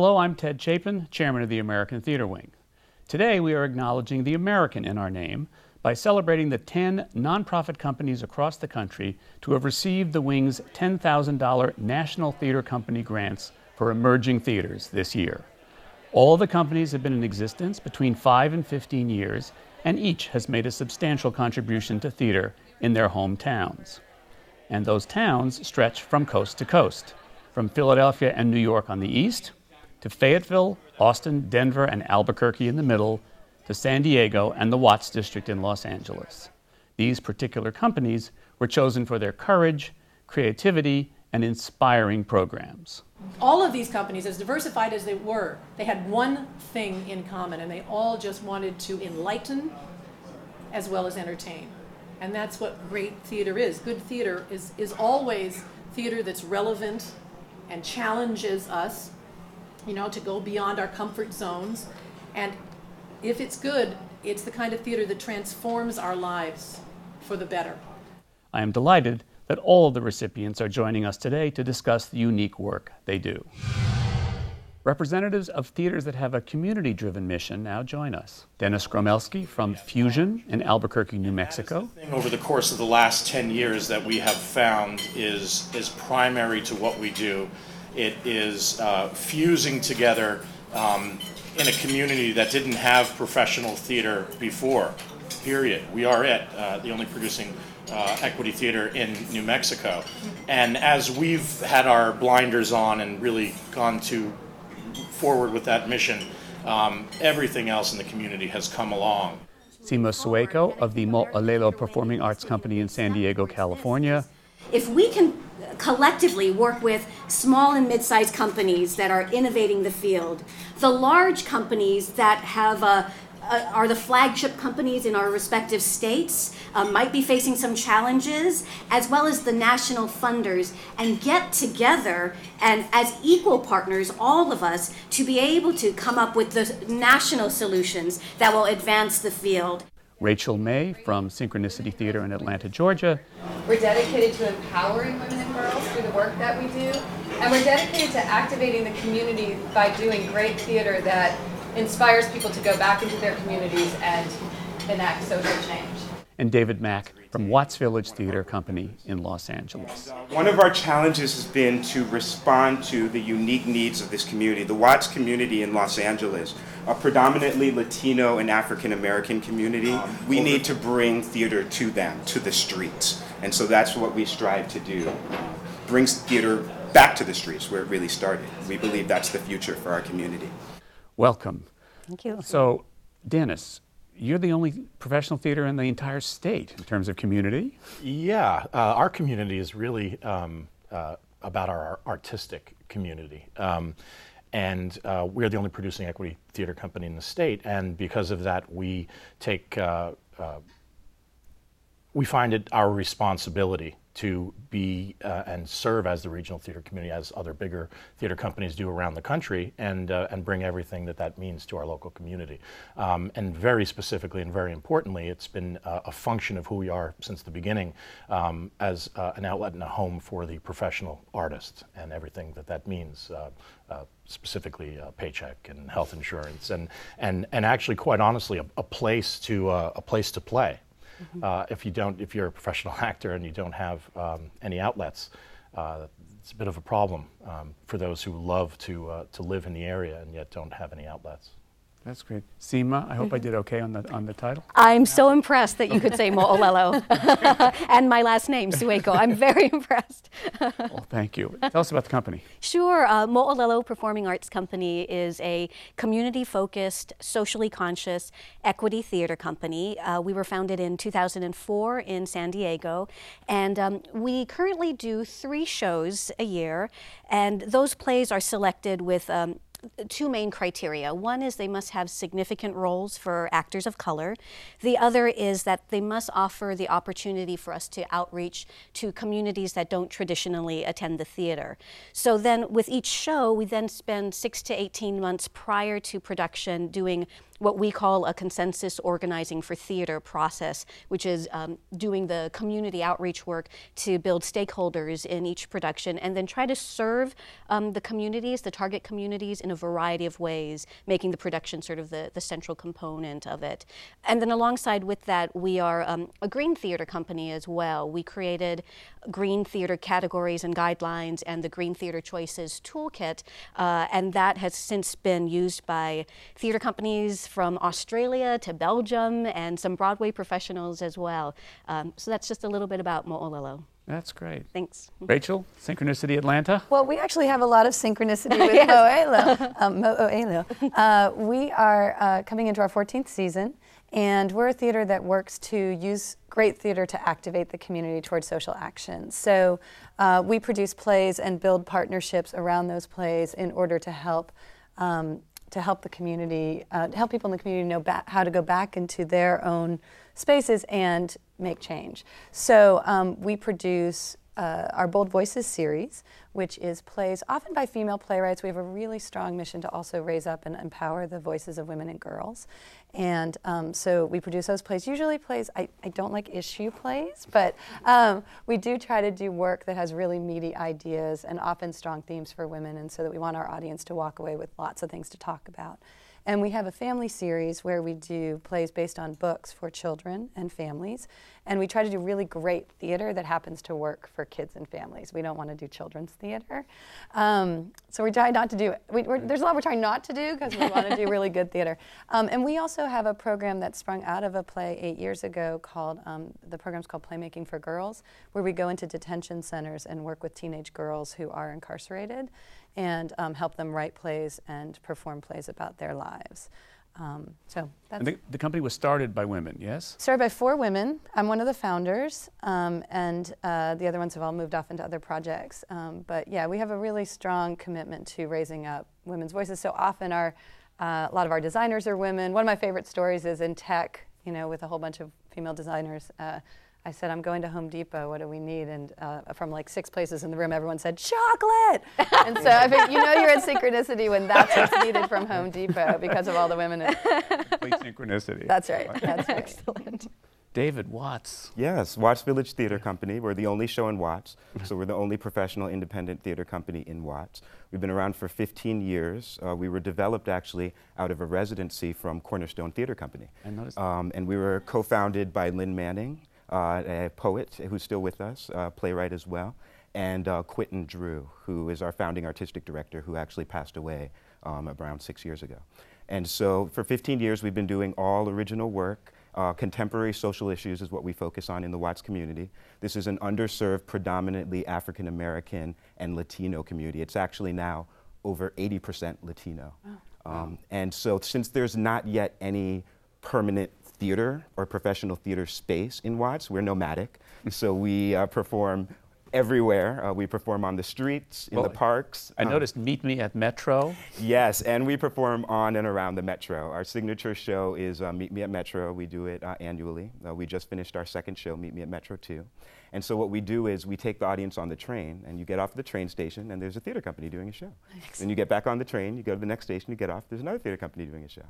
Hello, I'm Ted Chapin, Chairman of the American Theater Wing. Today we are acknowledging the American in our name by celebrating the 10 nonprofit companies across the country to have received the Wing's $10,000 National Theater Company grants for emerging theaters this year. All the companies have been in existence between 5 and 15 years, and each has made a substantial contribution to theater in their hometowns. And those towns stretch from coast to coast, from Philadelphia and New York on the east to Fayetteville, Austin, Denver, and Albuquerque in the middle, to San Diego and the Watts District in Los Angeles. These particular companies were chosen for their courage, creativity, and inspiring programs. All of these companies, as diversified as they were, they had one thing in common, and they all just wanted to enlighten as well as entertain. And that's what great theater is. Good theater is, is always theater that's relevant and challenges us you know, to go beyond our comfort zones. And if it's good, it's the kind of theater that transforms our lives for the better. I am delighted that all of the recipients are joining us today to discuss the unique work they do. Representatives of theaters that have a community driven mission now join us. Dennis Gromelski from Fusion in Albuquerque, New Mexico. The over the course of the last 10 years that we have found is, is primary to what we do it is uh, fusing together um, in a community that didn't have professional theater before, period. We are it, uh, the only producing uh, equity theater in New Mexico. And as we've had our blinders on and really gone to forward with that mission, um, everything else in the community has come along. Seema Sueko of the Mo'olelo Performing Arts Company in San Diego, California. If we can collectively work with small and mid-sized companies that are innovating the field. The large companies that have a are the flagship companies in our respective states, uh, might be facing some challenges, as well as the national funders, and get together and as equal partners, all of us, to be able to come up with the national solutions that will advance the field. Rachel May from Synchronicity Theater in Atlanta, Georgia. We're dedicated to empowering women and girls through the work that we do, and we're dedicated to activating the community by doing great theater that inspires people to go back into their communities and enact social change. And David Mack from Watts Village Theater Company in Los Angeles. One of our challenges has been to respond to the unique needs of this community. The Watts community in Los Angeles, a predominantly Latino and African American community, we need to bring theater to them, to the streets. And so that's what we strive to do. Brings theater back to the streets where it really started. We believe that's the future for our community. Welcome. Thank you. So, Dennis, you're the only professional theater in the entire state in terms of community. Yeah, uh, our community is really um, uh, about our artistic community. Um, and uh, we're the only producing equity theater company in the state, and because of that, we take uh, uh, we find it our responsibility to be uh, and serve as the regional theater community as other bigger theater companies do around the country and, uh, and bring everything that that means to our local community. Um, and very specifically and very importantly, it's been uh, a function of who we are since the beginning um, as uh, an outlet and a home for the professional artist and everything that that means. Uh, uh, specifically paycheck and health insurance, and, and, and actually, quite honestly, a, a place to a place to play. Mm-hmm. Uh, if you don't, if you're a professional actor and you don't have um, any outlets, uh, it's a bit of a problem um, for those who love to uh, to live in the area and yet don't have any outlets. That's great. Seema, I hope I did okay on the on the title. I'm so impressed that you could say Mo'olelo and my last name, Sueko. I'm very impressed. well, thank you. Tell us about the company. Sure. Uh, Mo'olelo Performing Arts Company is a community-focused, socially conscious equity theater company. Uh, we were founded in 2004 in San Diego, and um, we currently do three shows a year, and those plays are selected with um, two main criteria. One is they must have significant roles for actors of color. The other is that they must offer the opportunity for us to outreach to communities that don't traditionally attend the theater. So then with each show, we then spend six to 18 months prior to production doing what we call a consensus organizing for theater process, which is um, doing the community outreach work to build stakeholders in each production and then try to serve um, the communities, the target communities, in a variety of ways, making the production sort of the, the central component of it. And then alongside with that, we are um, a green theater company as well. We created green theater categories and guidelines and the Green Theater Choices Toolkit, uh, and that has since been used by theater companies from Australia to Belgium and some Broadway professionals as well. Um, so that's just a little bit about Mo'olelo. That's great. Thanks. Rachel, Synchronicity Atlanta. Well, we actually have a lot of synchronicity with Mo'olelo. Um, Mo'olelo. Uh, we are uh, coming into our 14th season, and we're a theater that works to use great theater to activate the community towards social action. So uh, we produce plays and build partnerships around those plays in order to help. Um, to help the community, uh, to help people in the community know ba- how to go back into their own spaces and make change. So um, we produce uh, our Bold Voices series, which is plays often by female playwrights. We have a really strong mission to also raise up and empower the voices of women and girls. And um, so we produce those plays, usually plays, I, I don't like issue plays, but um, we do try to do work that has really meaty ideas and often strong themes for women, and so that we want our audience to walk away with lots of things to talk about. And we have a family series where we do plays based on books for children and families. And we try to do really great theater that happens to work for kids and families. We don't want to do children's theater. Um, so we try not to do it. We, there's a lot we're trying not to do because we want to do really good theater. Um, and we also have a program that sprung out of a play eight years ago called, um, the program's called Playmaking for Girls, where we go into detention centers and work with teenage girls who are incarcerated and um, help them write plays and perform plays about their lives. Um, so that's the, the company was started by women, yes? started by four women. I'm one of the founders, um, and uh, the other ones have all moved off into other projects. Um, but yeah, we have a really strong commitment to raising up women's voices. So often, our uh, a lot of our designers are women. One of my favorite stories is in tech, you know, with a whole bunch of female designers. Uh, I said, I'm going to Home Depot. What do we need? And uh, from like six places in the room, everyone said, chocolate. and so I think you know you're in synchronicity when that's what's needed from Home Depot because of all the women. In- Complete synchronicity. that's right. That's right. Excellent. David Watts. Yes, Watts Village Theater Company. We're the only show in Watts, so we're the only professional independent theater company in Watts. We've been around for 15 years. Uh, we were developed actually out of a residency from Cornerstone Theater Company. I noticed. Um, and we were co founded by Lynn Manning, a poet who's still with us, uh, playwright as well, and uh, Quentin Drew, who is our founding artistic director, who actually passed away um, around six years ago. And so for 15 years, we've been doing all original work. Uh, contemporary social issues is what we focus on in the Watts community. This is an underserved, predominantly African American and Latino community. It's actually now over 80% Latino. Um, and so, since there's not yet any permanent theater or professional theater space in Watts, we're nomadic. so, we uh, perform everywhere. Uh, we perform on the streets, in Well, the parks. I um, noticed Meet Me at Metro. Yes, and we perform on and around the Metro. Our signature show is uh, Meet Me at Metro. We do it uh, annually. Uh, we just finished our second show, Meet Me at Metro 2. And so what we do is we take the audience on the train, and you get off the train station, and there's a theater company doing a show. Then you get back on the train, you go to the next station, you get off, there's another theater company doing a show.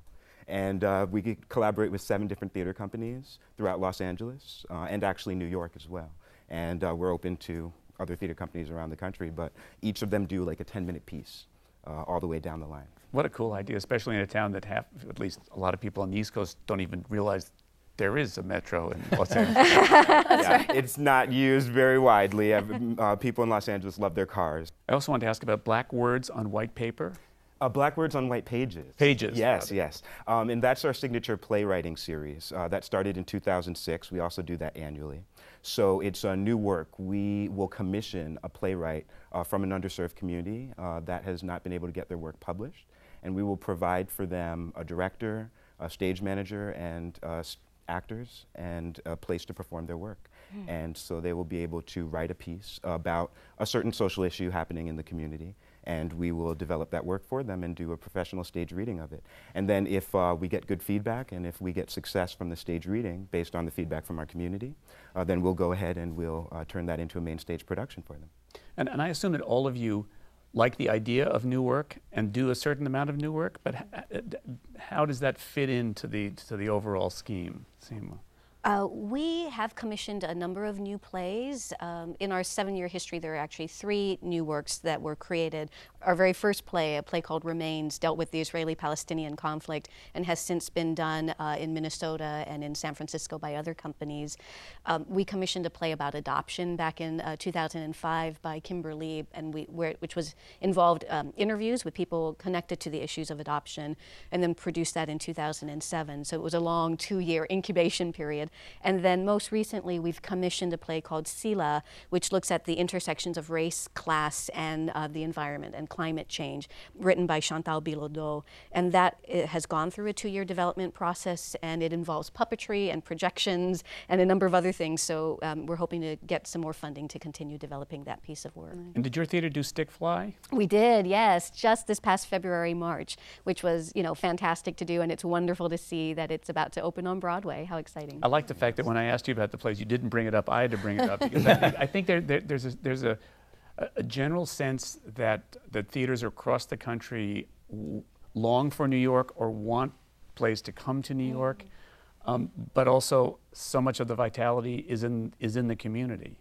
And uh, we could collaborate with seven different theater companies throughout Los Angeles uh, and actually New York as well. And uh, we're open to other theater companies around the country, but each of them do like a 10 minute piece uh, all the way down the line. What a cool idea, especially in a town that half, at least a lot of people on the East Coast don't even realize there is a metro in Los Angeles. yeah, It's not used very widely. Uh, uh, people in Los Angeles love their cars. I also wanted to ask about black words on white paper. Uh, Black Words on White Pages. Pages, Yes, yes. Um, and that's our signature playwriting series. Uh, that started in 2006. We also do that annually. So it's a new work. We will commission a playwright uh, from an underserved community uh, that has not been able to get their work published. And we will provide for them a director, a stage manager, and uh, s- actors, and a place to perform their work. And so they will be able to write a piece about a certain social issue happening in the community and we will develop that work for them and do a professional stage reading of it. And then if uh, we get good feedback and if we get success from the stage reading based on the feedback from our community, uh, then we'll go ahead and we'll uh, turn that into a main stage production for them. And, and I assume that all of you like the idea of new work and do a certain amount of new work, but how does that fit into the, to the overall scheme, Seema? Uh, we have commissioned a number of new plays. Um, in our seven year history, there are actually three new works that were created. Our very first play, a play called Remains, dealt with the Israeli Palestinian conflict and has since been done uh, in Minnesota and in San Francisco by other companies. Um, we commissioned a play about adoption back in uh, 2005 by Kimberly, and we, where, which was involved um, interviews with people connected to the issues of adoption, and then produced that in 2007. So it was a long two year incubation period. And then most recently, we've commissioned a play called Sila, which looks at the intersections of race, class, and uh, the environment and climate change, written by Chantal Bilodeau. And that has gone through a two year development process, and it involves puppetry and projections and a number of other things. So um, we're hoping to get some more funding to continue developing that piece of work. And did your theater do Stick Fly? We did, yes, just this past February, March, which was, you know, fantastic to do, and it's wonderful to see that it's about to open on Broadway. How exciting! I like the fact that when I asked you about the plays, you didn't bring it up. I had to bring it up because I think, I think there, there, there's a, there's a, a general sense that the theaters across the country w- long for New York or want plays to come to New York, um, but also so much of the vitality is in is in the community.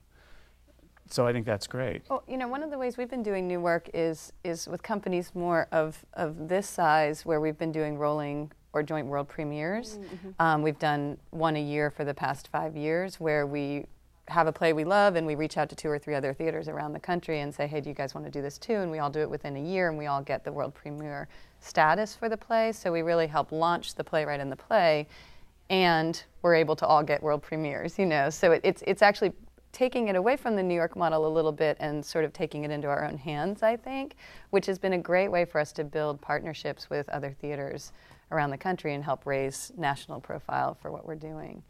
So I think that's great. Well, you know, one of the ways we've been doing new work is is with companies more of of this size, where we've been doing rolling or joint world premieres. Um, we've done one a year for the past five years, where we have a play we love and we reach out to two or three other theaters around the country and say, hey, do you guys want to do this too? And we all do it within a year and we all get the world premiere status for the play. So we really help launch the playwright in the play and we're able to all get world premieres, you know. So it, it's, it's actually taking it away from the New York model a little bit and sort of taking it into our own hands, I think, which has been a great way for us to build partnerships with other theaters around the country and help raise national profile for what we're doing.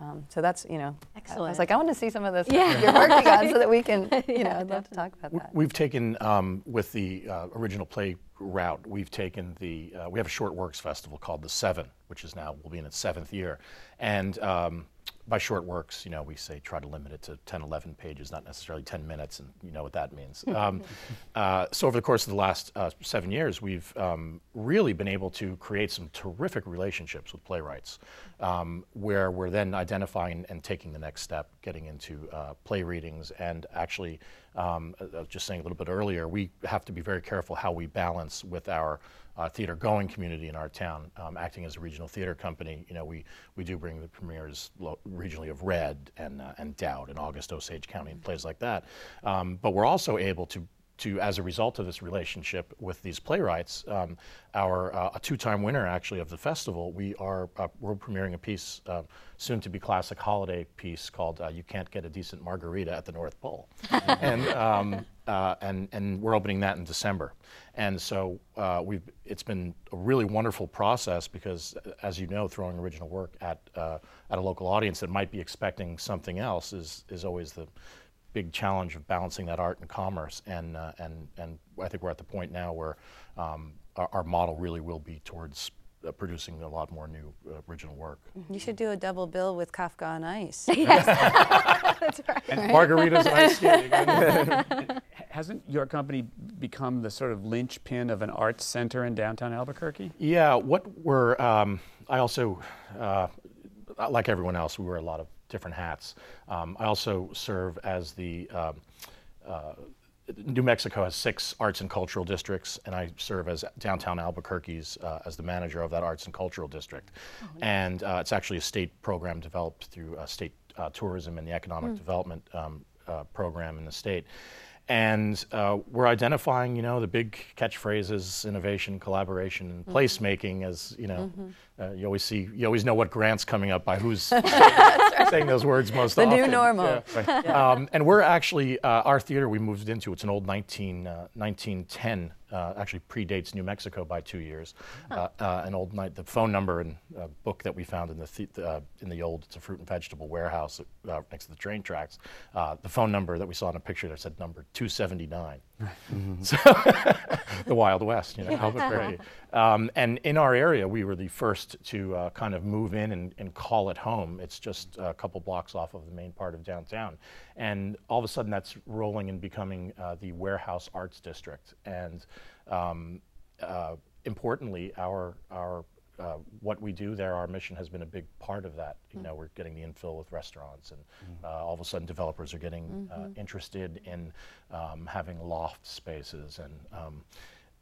Um, so that's, you know, I- I was like, I want to see some of this Yeah. you're working on so that we can, you Yeah, know, I'd love to talk about that. We've taken, um, with the uh, original play route, we've taken the, uh, we have a short works festival called The Seven, which is now, will be in its seventh year. And um, by short works, you know, we say try to limit it to 10, 11 pages, not necessarily 10 minutes, and you know what that means. um, uh, so over the course of the last uh, seven years, we've um, really been able to create some terrific relationships with playwrights, um, where we're then identifying and taking the next step, getting into uh, play readings, and actually, um, just saying a little bit earlier, we have to be very careful how we balance with our uh, theater going community in our town. Um, acting as a regional theater company, you know, we, we do bring the premieres lo- regionally of Red and, uh, and Doubt and August Osage County and plays like that. Um, but we're also able to to, as a result of this relationship with these playwrights, um, our uh, a two-time winner actually of the festival, we are uh, we're premiering a piece, uh, soon to be classic holiday piece called uh, "You Can't Get a Decent Margarita at the North Pole," and um, uh, and and we're opening that in December. And so uh, we've it's been a really wonderful process because, as you know, throwing original work at uh, at a local audience that might be expecting something else is is always the big challenge of balancing that art and commerce. And, uh, and, and I think we're at the point now where um, our, our model really will be towards uh, producing a lot more new uh, original work. You should do a double bill with Kafka on Ice. That's right. And margaritas and ice skating. Hasn't your company become the sort of linchpin of an arts center in downtown Albuquerque? Yeah, what we're, um, I also, uh, like everyone else, we were a lot of different hats. Um, I also serve as the, um, uh, New Mexico has six arts and cultural districts, and I serve as downtown Albuquerque's uh, as the manager of that arts and cultural district. And uh, it's actually a state program developed through uh, state uh, tourism and the economic development um, uh, program in the state. And uh, we're identifying, you know, the big catchphrases: innovation, collaboration, and placemaking. As you know, uh, you always see, you always know what grant's coming up by who's saying those words most The often. The new normal. Yeah, right. um, and we're actually uh, our theater we moved into. It's an old 19, uh, 1910. Uh, actually predates New Mexico by two years. Uh, uh, an old night, the phone number and uh, book that we found in the, the uh, in the old it's a fruit and vegetable warehouse uh, next to the train tracks. Uh, the phone number that we saw in a picture that said number 279. So the Wild West, you know, Albuquerque. Um, and in our area, we were the first to uh, kind of move in and, and call it home. It's just a couple blocks off of the main part of downtown. And all of a sudden, that's rolling and becoming uh, the Warehouse Arts District. And um, uh, importantly, our, our uh, what we do there, our mission has been a big part of that. You know, we're getting the infill with restaurants, and uh, all of a sudden, developers are getting uh, interested in um, having loft spaces, and um,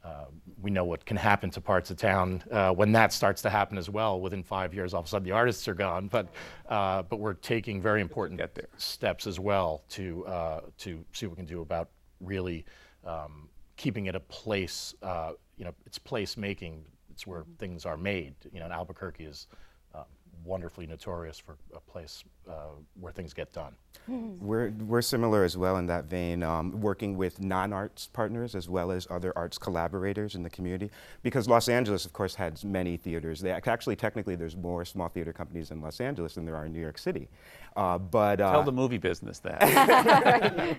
uh, we know what can happen to parts of town uh, when that starts to happen as well. Within five years, all of a sudden, the artists are gone. But uh, but we're taking very important steps as well to uh, to see what we can do about really um, keeping it a place. Uh, you know, it's place making. It's where things are made. You know, and Albuquerque is uh, wonderfully notorious for a place uh, where things get done. We're, we're similar as well in that vein, um, working with non arts partners as well as other arts collaborators in the community. Because Los Angeles, of course, has many theaters. They, actually, technically, there's more small theater companies in Los Angeles than there are in New York City. Uh, but uh, Tell the movie business that.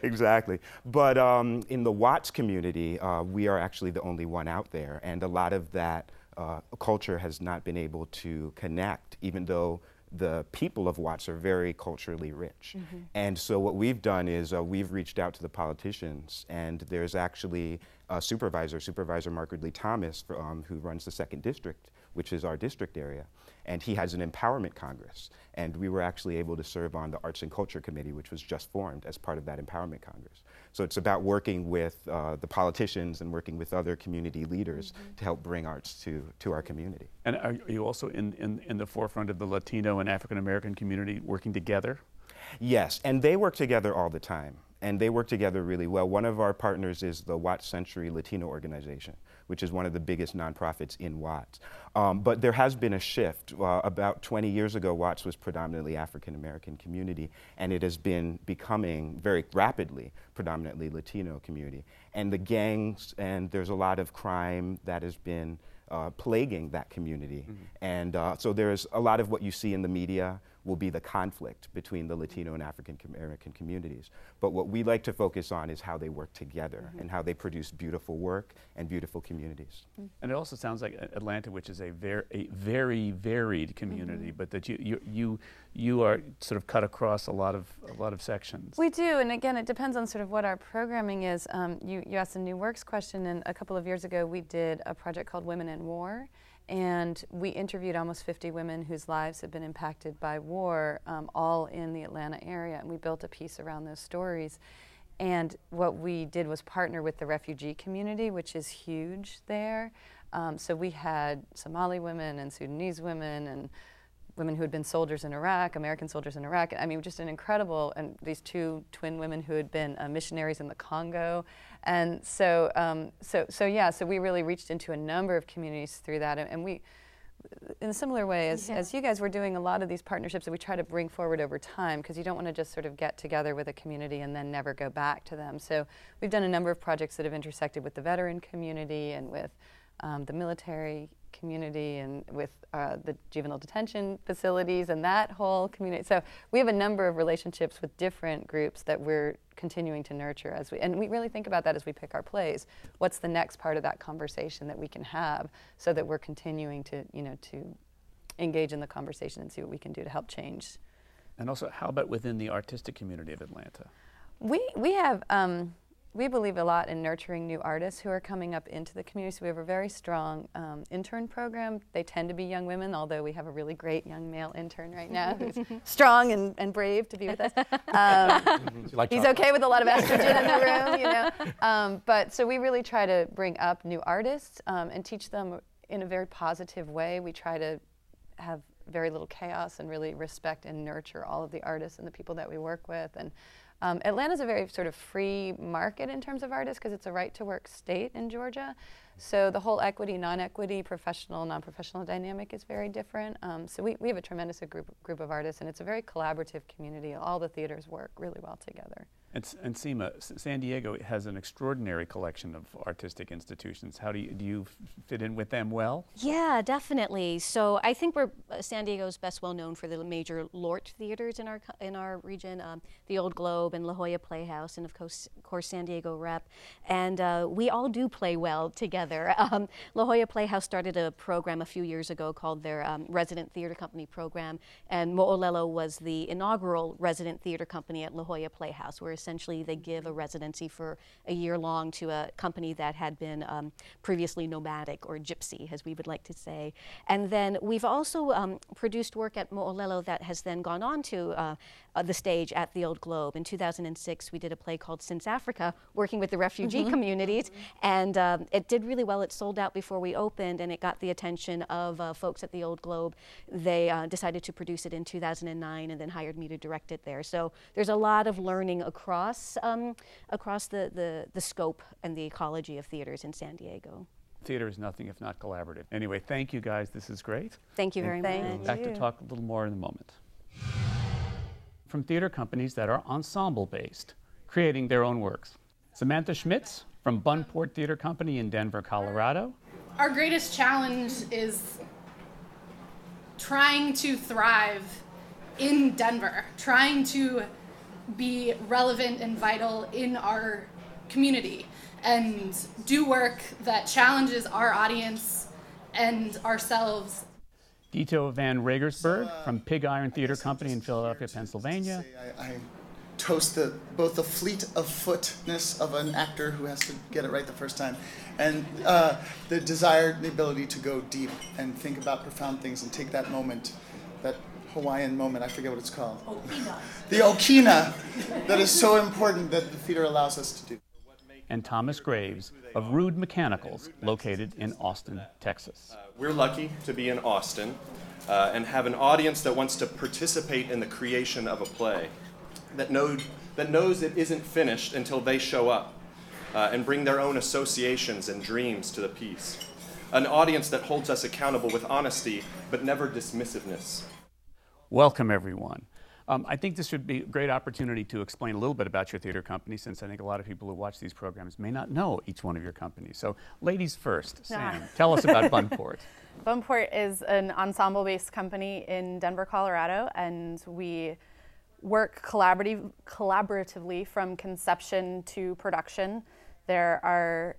exactly. But um, in the Watts community, uh, we are actually the only one out there, and a lot of that uh, culture has not been able to connect, even though the people of Watts are very culturally rich. And so what we've done is uh, we've reached out to the politicians, and there's actually a supervisor, Supervisor Mark Ridley-Thomas, for, um, who runs the second district, which is our district area, and he has an empowerment congress. And we were actually able to serve on the Arts and Culture Committee, which was just formed as part of that empowerment congress. So it's about working with uh, the politicians and working with other community leaders to help bring arts to, to our community. and are are you also in, in, in the forefront of the Latino and African American community working together? Yes, and they work together all the time, and they work together really well. One of our partners is the Watts Century Latino Organization, which is one of the biggest nonprofits in Watts. Um, but there has been a shift. Uh, about 20 years ago, Watts was predominantly African American community, and it has been becoming very rapidly predominantly Latino community. And the gangs, and there's a lot of crime that has been uh, plaguing that community. And uh, so there's a lot of what you see in the media will be the conflict between the Latino and African American communities. But what we like to focus on is how they work together mm-hmm. and how they produce beautiful work and beautiful communities. Mm-hmm. And it also sounds like Atlanta, which is a very, a very varied community, mm-hmm. but that you, you, you, you are sort of cut across a lot of, a lot of sections. We do, and again, it depends on sort of what our programming is. Um, you, you asked a new works question, and a couple of years ago, we did a project called Women in War, and we interviewed almost 50 women whose lives had been impacted by war, um, all in the Atlanta area, and we built a piece around those stories. And what we did was partner with the refugee community, which is huge there. Um, so we had Somali women and Sudanese women and women who had been soldiers in Iraq, American soldiers in Iraq. I mean, just an incredible, and these two twin women who had been uh, missionaries in the Congo. And so, um, so, so yeah, so we really reached into a number of communities through that. And, and we, in a similar way as, as you guys, we're doing a lot of these partnerships that we try to bring forward over time because you don't want to just sort of get together with a community and then never go back to them. So we've done a number of projects that have intersected with the veteran community and with um, the military community and with uh, the juvenile detention facilities and that whole community. So we have a number of relationships with different groups that we're continuing to nurture as we and we really think about that as we pick our plays. What's the next part of that conversation that we can have so that we're continuing to, you know, to engage in the conversation and see what we can do to help change. And also, how about within the artistic community of Atlanta? We we have um, we believe a lot in nurturing new artists who are coming up into the community. So we have a very strong um, intern program. They tend to be young women, although we have a really great young male intern right now who's strong and, and brave to be with us. Um, like he's okay with a lot of estrogen in the room, you know. Um, but so we really try to bring up new artists um, and teach them in a very positive way. We try to have very little chaos and really respect and nurture all of the artists and the people that we work with. And um, Atlanta's a very sort of free market in terms of artists because it's a right to work state in Georgia. So the whole equity, non-equity, professional, non-professional dynamic is very different. Um, so we, we have a tremendous group, group of artists and it's a very collaborative community. All the theaters work really well together. And, and San Diego has an extraordinary collection of artistic institutions. How do you, do you fit in with them well? Yeah, definitely. So I think we're uh, San Diego's best well known for the major Lort theaters in our in our region, um, the Old Globe and La Jolla Playhouse, and of course, of course San Diego Rep. And uh, we all do play well together. together. Um, La Jolla Playhouse started a program a few years ago called their um, Resident Theater Company program, and Mo'olelo was the inaugural resident theater company at La Jolla Playhouse, where essentially they give a residency for a year long to a company that had been um, previously nomadic or gypsy, as we would like to say. And then we've also um, produced work at Mo'olelo that has then gone on to uh, uh, the stage at the Old Globe. In 2006, we did a play called Since Africa, working with the refugee Mm-hmm. communities, and um, it did really well. It sold out before we opened, and it got the attention of uh, folks at the Old Globe. They uh, decided to produce it in 2009, and then hired me to direct it there. So there's a lot of learning across um, across the, the the scope and the ecology of theaters in San Diego. Theater is nothing if not collaborative. Anyway, thank you guys. This is great. Thank you very Thank much. Back to talk a little more in a moment. From theater companies that are ensemble based, creating their own works. Samantha Schmitz from Buntport Theater Company in Denver, Colorado. Our greatest challenge is trying to thrive in Denver, trying to be relevant and vital in our community and do work that challenges our audience and ourselves Dito Van Reigersberg from Pig Iron Theater Company in Philadelphia, Pennsylvania. I, I toast the, both the fleet of footness of an actor who has to get it right the first time, and uh, the desire, the ability to go deep and think about profound things and take that moment, that Hawaiian moment. I forget what it's called. The okina that is so important that the theater allows us to do. And Thomas Graves of Rude Mechanicals, located in Austin, Texas. We're lucky to be in Austin uh, and have an audience that wants to participate in the creation of a play, that, know, that knows it isn't finished until they show up uh, and bring their own associations and dreams to the piece. An audience that holds us accountable with honesty but never dismissiveness. Welcome, everyone. Um, I think this would be a great opportunity to explain a little bit about your theater company, since I think a lot of people who watch these programs may not know each one of your companies. So, ladies first, Sam, tell us about Buntport. Buntport is an ensemble based company in Denver, Colorado, and we work collaborative, collaboratively from conception to production. There are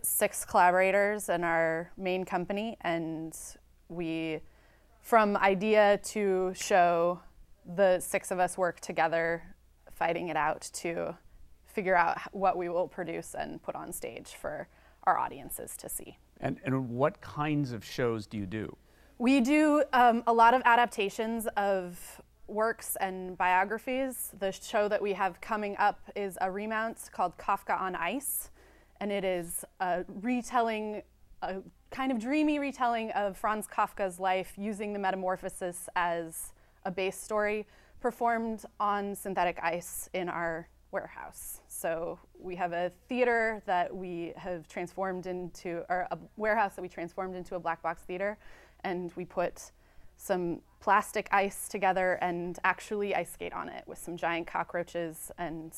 six collaborators in our main company, and we, from idea to show, the six of us work together, fighting it out to figure out what we will produce and put on stage for our audiences to see. And, and what kinds of shows do you do? We do um, a lot of adaptations of works and biographies. The show that we have coming up is a remount called Kafka on Ice, and it is a retelling, a kind of dreamy retelling of Franz Kafka's life using the metamorphosis as a base story performed on synthetic ice in our warehouse. So we have a theater that we have transformed into, or a warehouse that we transformed into a black box theater, and we put some plastic ice together and actually ice skate on it with some giant cockroaches and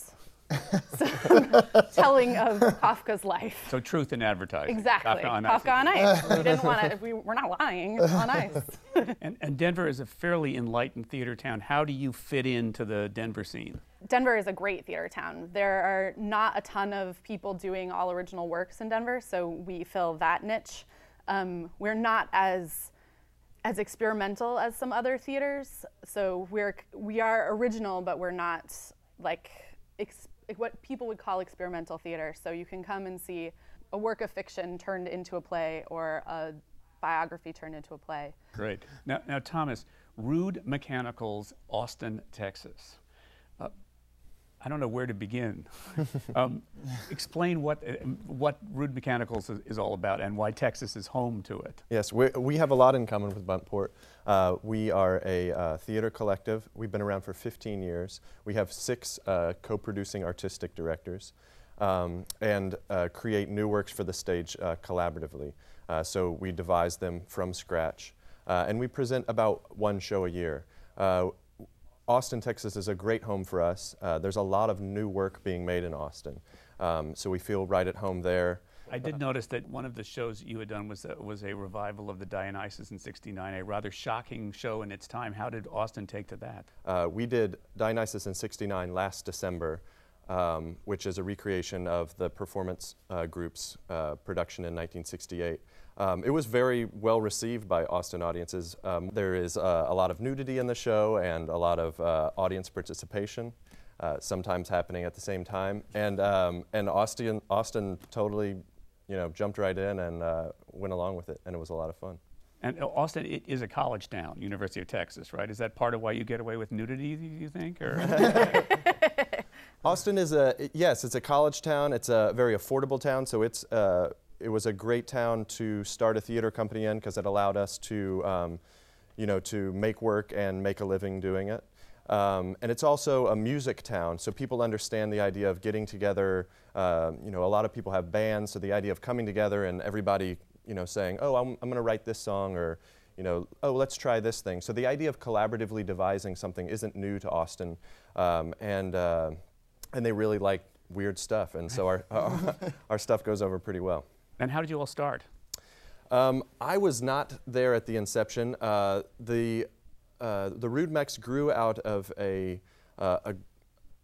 some telling of Kafka's life. So, truth in advertising. Exactly. Kafka on Kafka Ice. on ice. we didn't want to, we, we're not lying, it's on ice. And, and Denver is a fairly enlightened theater town. How do you fit into the Denver scene? Denver is a great theater town. There are not a ton of people doing all original works in Denver, so we fill that niche. Um, we're not as as experimental as some other theaters, so we're we are original, but we're not like ex- what people would call experimental theater. So you can come and see a work of fiction turned into a play or a biography turned into a play. Great. Now, now Thomas, Rude Mechanicals, Austin, Texas. I don't know where to begin. um, explain what, uh, what Rude Mechanicals is, is all about and why Texas is home to it. Yes, we, have a lot in common with Buntport. Uh, we are a uh, theater collective. We've been around for 15 years. We have six uh, co producing artistic directors um, and uh, create new works for the stage uh, collaboratively. So we devise them from scratch. And we present about one show a year. Austin, Texas is a great home for us. Uh, there's a lot of new work being made in Austin. Um, so we feel right at home there. I did notice that one of the shows you had done was a, was a revival of the Dionysus in '69, a rather shocking show in its time. How did Austin take to that? Uh, we did Dionysus in '69 last December. um, which is a recreation of the performance uh, group's uh, production in 1968. Um, it was very well received by Austin audiences. Um, there is uh, a lot of nudity in the show and a lot of uh, audience participation, uh, sometimes happening at the same time. And, um, and Austin, Austin totally you know, jumped right in and uh, went along with it, and it was a lot of fun. And Austin it is a college town, University of Texas, right? Is that part of why you get away with nudity, Do you think? Or Austin is a yes, it's a college town. It's a very affordable town, so it's uh, it was a great town to start a theater company in because it allowed us to, um, you know, to make work and make a living doing it. Um, and it's also a music town, so people understand the idea of getting together. Uh, you know, a lot of people have bands, so the idea of coming together and everybody, you know, saying, "Oh, I'm, I'm going to write this song," or you know, "Oh, let's try this thing." So the idea of collaboratively devising something isn't new to Austin, um, and uh, and they really like weird stuff, and so our our, our stuff goes over pretty well. And how did you all start? Um, I was not there at the inception. Uh, the uh, the Rude Mechs grew out of a, uh, a,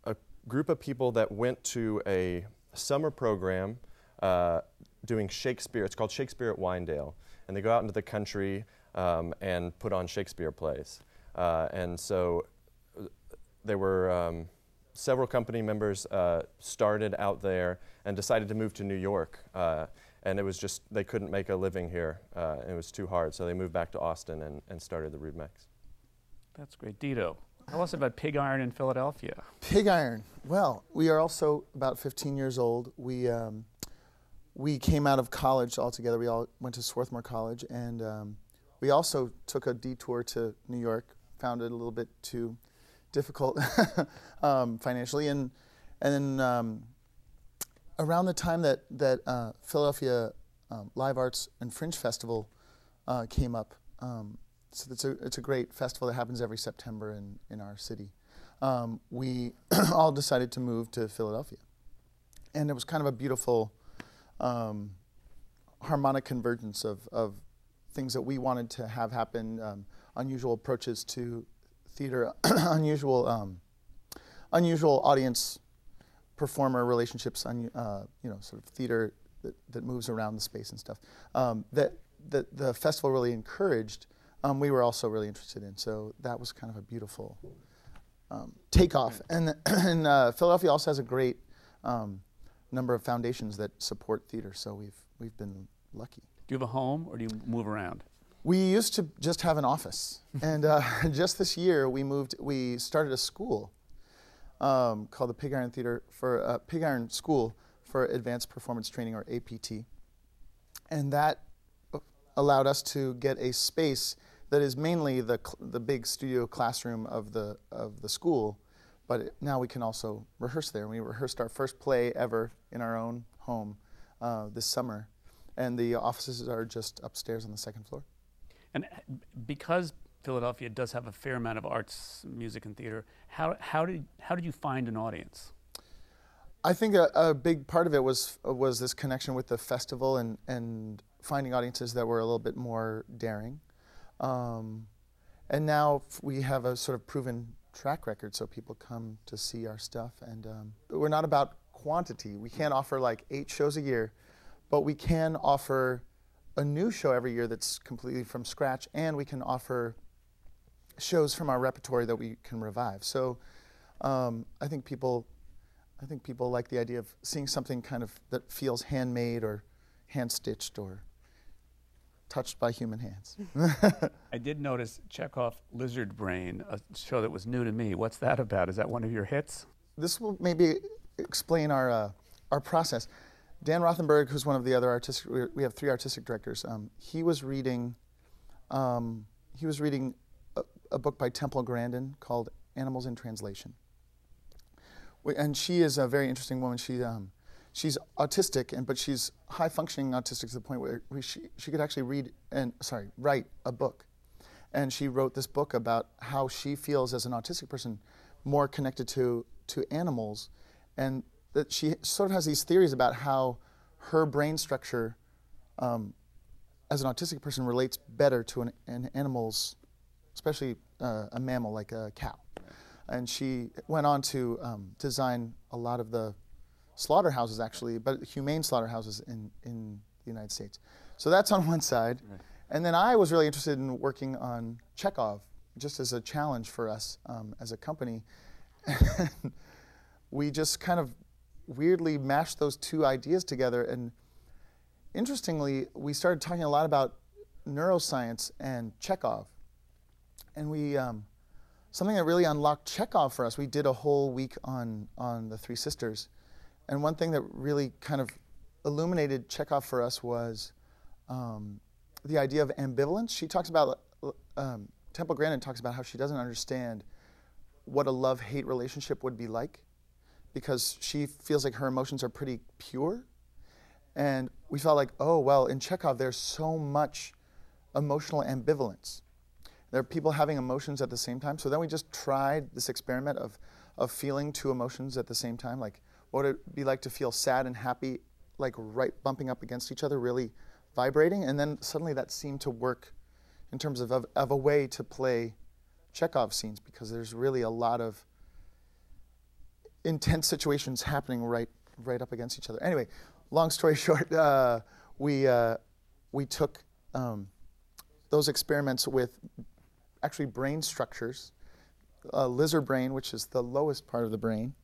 a, group of people that went to a summer program uh, doing Shakespeare. It's called Shakespeare at Winedale. And they go out into the country um, and put on Shakespeare plays. Uh, and so uh, there were um, several company members started out there and decided to move to New York and it was just they couldn't make a living here. Uh, it was too hard, so they moved back to Austin and, and started the Rude Mechs. That's great. Dito, tell us about Pig Iron in Philadelphia. Pig Iron. Well, we are also about 15 years old. We um, we came out of college all together. We all went to Swarthmore College, and um, we also took a detour to New York. Found it a little bit too difficult um, financially, and and then um, around the time that that uh, Philadelphia um, Live Arts and Fringe Festival uh, came up, um, so it's a, it's a great festival that happens every September in, in our city. Um, we all decided to move to Philadelphia. And it was kind of a beautiful um, harmonic convergence of, of things that we wanted to have happen, um, unusual approaches to theater, unusual, um, unusual audience performer relationships, on uh, you know, sort of theater that, that moves around the space and stuff. Um, that, that the festival really encouraged um, we were also really interested in. So that was kind of a beautiful um, takeoff. And, and uh, Philadelphia also has a great um, number of foundations that support theater. So we've we've been lucky. Do you have a home, or do you move around? We used to just have an office, and uh, just this year we moved. We started a school um, called the Pig Iron Theater for uh, Pig Iron School for Advanced Performance Training, or APT, and that allowed us to get a space that is mainly the, the big studio classroom of the, of the school, but it, now we can also rehearse there. We rehearsed our first play ever in our own home uh, this summer, and the offices are just upstairs on the second floor. And uh, because Philadelphia does have a fair amount of arts, music, and theater, how, how, did, how did you find an audience? I think a, a, big part of it was was this connection with the festival and, and finding audiences that were a little bit more daring. Um, and now we have a sort of proven track record, so people come to see our stuff. And um, we're not about quantity. We can't offer like eight shows a year, but we can offer a new show every year that's completely from scratch, and we can offer shows from our repertory that we can revive. So um, I think people, I think people like the idea of seeing something kind of that feels handmade or hand stitched or touched by human hands. I did notice Chekhov Lizard Brain, a show that was new to me. What's that about? Is that one of your hits? This will maybe explain our, uh, our process. Dan Rothenberg, who's one of the other artistic, we have three artistic directors. Um, he was reading, um, he was reading a, book by Temple Grandin called Animals in Translation. And she is a very interesting woman. She, um, she's autistic, and but she's high functioning autistic to the point where she, she could actually read and sorry write a book, and she wrote this book about how she feels as an autistic person more connected to to animals, and that she sort of has these theories about how her brain structure um, as an autistic person relates better to an, an animal's, especially uh, a mammal like a cow. and she went on to um, design a lot of the slaughterhouses, actually, but humane slaughterhouses in, in the United States. So that's on one side. Right. And then I was really interested in working on Chekhov, just as a challenge for us um, as a company. we just kind of weirdly mashed those two ideas together. And interestingly, we started talking a lot about neuroscience and Chekhov. And we, um, something that really unlocked Chekhov for us, we did a whole week on, on the Three Sisters. And one thing that really kind of illuminated Chekhov for us was um, the idea of ambivalence. She talks about, um, Temple Grandin talks about how she doesn't understand what a love hate relationship would be like because she feels like her emotions are pretty pure. And we felt like, oh, well, in Chekhov, there's so much emotional ambivalence. There are people having emotions at the same time. So then we just tried this experiment of, of feeling two emotions at the same time. Like, what would it be like to feel sad and happy, like right bumping up against each other, really vibrating? And then suddenly that seemed to work in terms of, of, of a way to play Chekhov scenes because there's really a lot of intense situations happening right right up against each other. Anyway, long story short, uh, we uh, we took um, those experiments with actually brain structures, uh, lizard brain, which is the lowest part of the brain,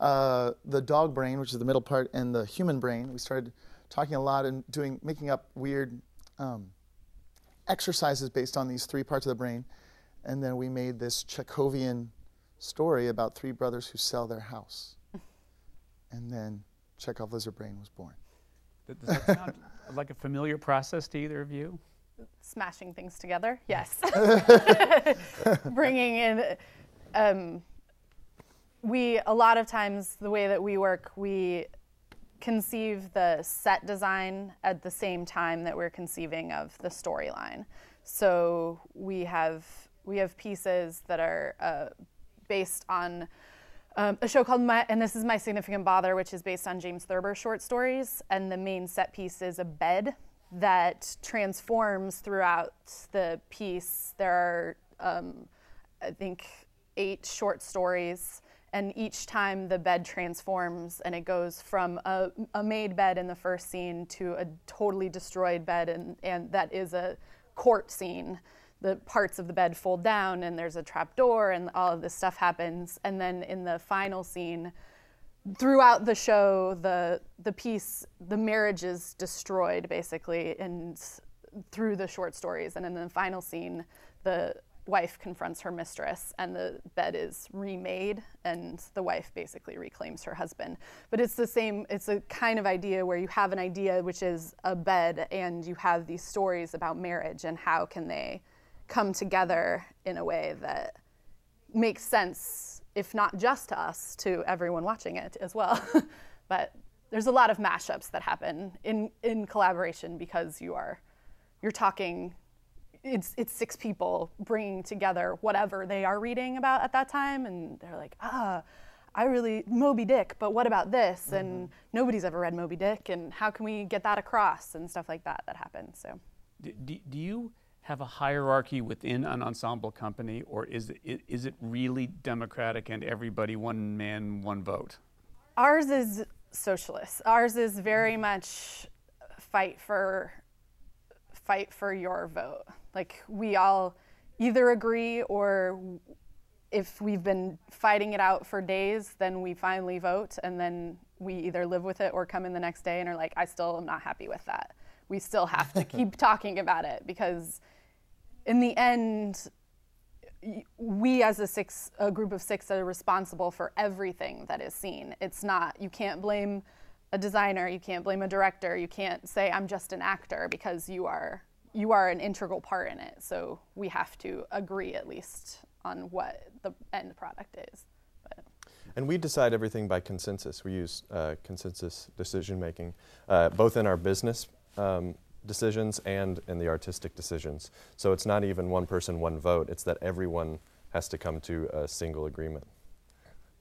uh, the dog brain, which is the middle part, and the human brain. We started talking a lot and doing making up weird um, exercises based on these three parts of the brain, and then we made this Chekhovian story about three brothers who sell their house. and then Chekhov Lizard Brain was born. Does that sound like a familiar process to either of you? Smashing things together, yes. Bringing in, um, we, a lot of times, the way that we work, we conceive the set design at the same time that we're conceiving of the storyline. So we have we have pieces that are uh, based on um, a show called My, and this is My Significant Bother, which is based on James Thurber short stories. And the main set piece is a bed that transforms throughout the piece. There are, um, I think, eight short stories. And each time the bed transforms and it goes from a, a made bed in the first scene to a totally destroyed bed, and, and that is a court scene the parts of the bed fold down and there's a trap door and all of this stuff happens and then in the final scene throughout the show the the piece the marriage is destroyed basically and through the short stories. And in the final scene the wife confronts her mistress and the bed is remade and the wife basically reclaims her husband. But it's the same it's a kind of idea where you have an idea which is a bed and you have these stories about marriage and how can they come together in a way that makes sense, if not just to us, to everyone watching it as well. but there's a lot of mashups that happen in, in collaboration because you are you're talking it's it's six people bringing together whatever they are reading about at that time and they're like ah I really Moby Dick but what about this mm-hmm. and nobody's ever read Moby Dick and how can we get that across and stuff like that that happens so do, do, do you have a hierarchy within an ensemble company, or is it, is it really democratic and everybody one man, one vote? Ours is socialist. Ours is very much fight for fight for your vote. Like we all either agree or if we've been fighting it out for days, then we finally vote and then we either live with it or come in the next day and are like, I still am not happy with that. We still have to keep talking about it because in the end, we as a six a group of six are responsible for everything that is seen. It's not you can't blame a designer you can't blame a director you can't say i'm just an actor because you are you are an integral part in it. So we have to agree at least on what the end product is. But. and we decide everything by consensus. We use uh, consensus decision making uh, both in our business um, decisions and in the artistic decisions. So it's not even one person, one vote. It's that everyone has to come to a single agreement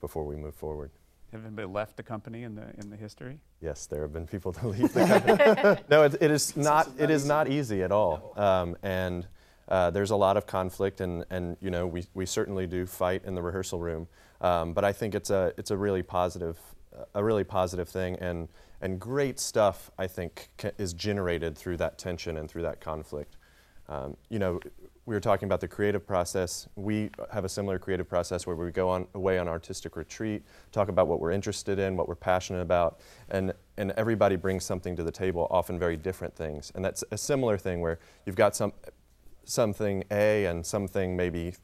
before we move forward. Have anybody left the company in the in the history? Yes, there have been people to leave the company. no, it, it is not. It is not easy at all. Um, and Uh, there's a lot of conflict, and, and you know we, we certainly do fight in the rehearsal room. Um, but I think it's a it's a really positive a really positive thing, and and great stuff I think ca- is generated through that tension and through that conflict. Um, you know, we were talking about the creative process. We have a similar creative process where we go on away on artistic retreat, talk about what we're interested in, what we're passionate about, and and everybody brings something to the table, often very different things. And that's a similar thing where you've got some something A and something maybe